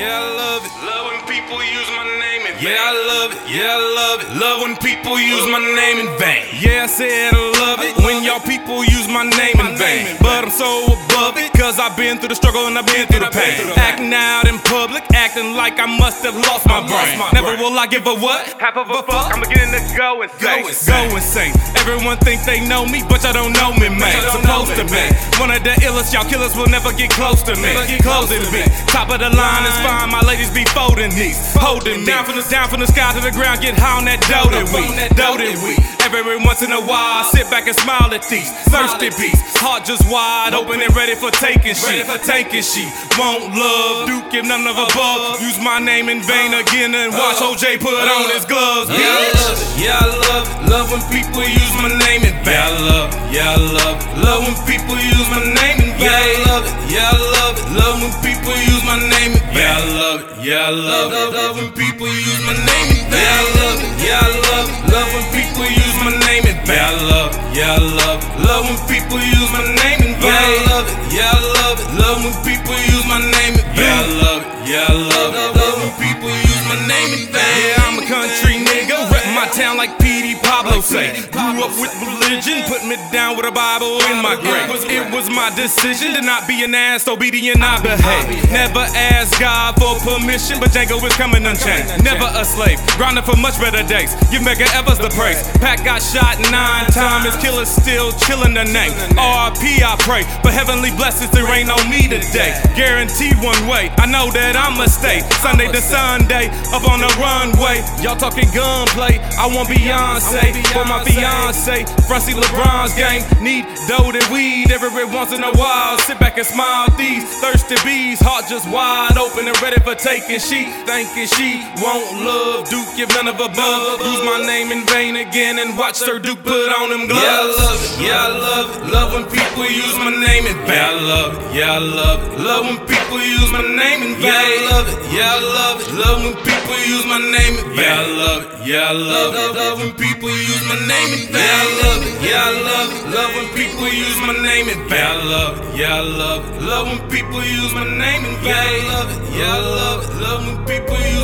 Yeah, I love it. Love when people use my name in vain. Yeah, I love it. Yeah, I love it. Love when people use my name in vain. Yeah, I said I love it when y'all people use my name in vain. But I'm so above it, cause I've been through the struggle and I've been through the pain. Acting out in public, acting like I must have lost my brain. Never will I give a what? Half of a fuck, I'm beginning to get in the go insane. Go insane. Everyone think they know me, but y'all don't know me, man. Supposed to be. One of the illest, y'all killers will never get close to me. Close to me. Top of the line is fine, my ladies be folding Holding me. Down from the, down from the sky to the ground, get high on that dough that we. Dough that we. Every once in a while, I sit back and smile at these. Thirsty beats. Heart just wide open and ready for taking shit. For taking shit. Won't love, Duke, give none of above. Use my name in vain uh, again and watch uh, OJ put uh. on his gloves. Yeah, I love it. Yeah, I love it. Love when people use my name in vain. Yeah, I love it. Yeah, I love it. Love when people use my name Yeah, I love it. Love when people use my name. Yeah, I love it. Yeah, I love it. Love when people use my name. Yeah, I love it. Yeah, I love it. Love when people use my name. Yeah, I love it. Yeah, I love it. Love when people use my name. Yeah, I love it. Yeah, I love it. Love when people use Pablo say. Grew up with religion, put me down with a Bible in my grave. It was my decision to not be an ass, obedient I behave. Never ask God for permission, but Django is coming unchained. Never a slave, grinding for much better days. Give Medgar Evers the praise. Pack got shot nine times, his killers still chilling the name. RP, I pray but heavenly blessings to rain on me today. Guaranteed one way, I know that I'ma stay. Sunday to Sunday, up on the runway. Y'all talking gunplay, I want Beyonce for my fiance. Frosty LeBron's gang, need dough and weed every once in a while. Sit back and smile, these thirsty bees, heart just wide open and ready for taking she. Thinking she won't love Duke, give none of above. Use my name in vain again and watch Sir Duke put on them gloves. Yeah, I love it. Yeah, I love it. Love when people use my name in vain. Yeah, I love it. Yeah, I love it. Love when people use my name in vain. Yeah, I love it. Yeah, I love it. Love when people use my name in vain. Yeah, I love it. Yeah, I love it. Love when people use my name in vain. Yeah, I love it. Yeah, I love it. Love when people use my name in vain. Yeah, I love it. Yeah, I love it. Love when people use my name in vain. Yeah, I love it. Yeah, I love it. Love when people use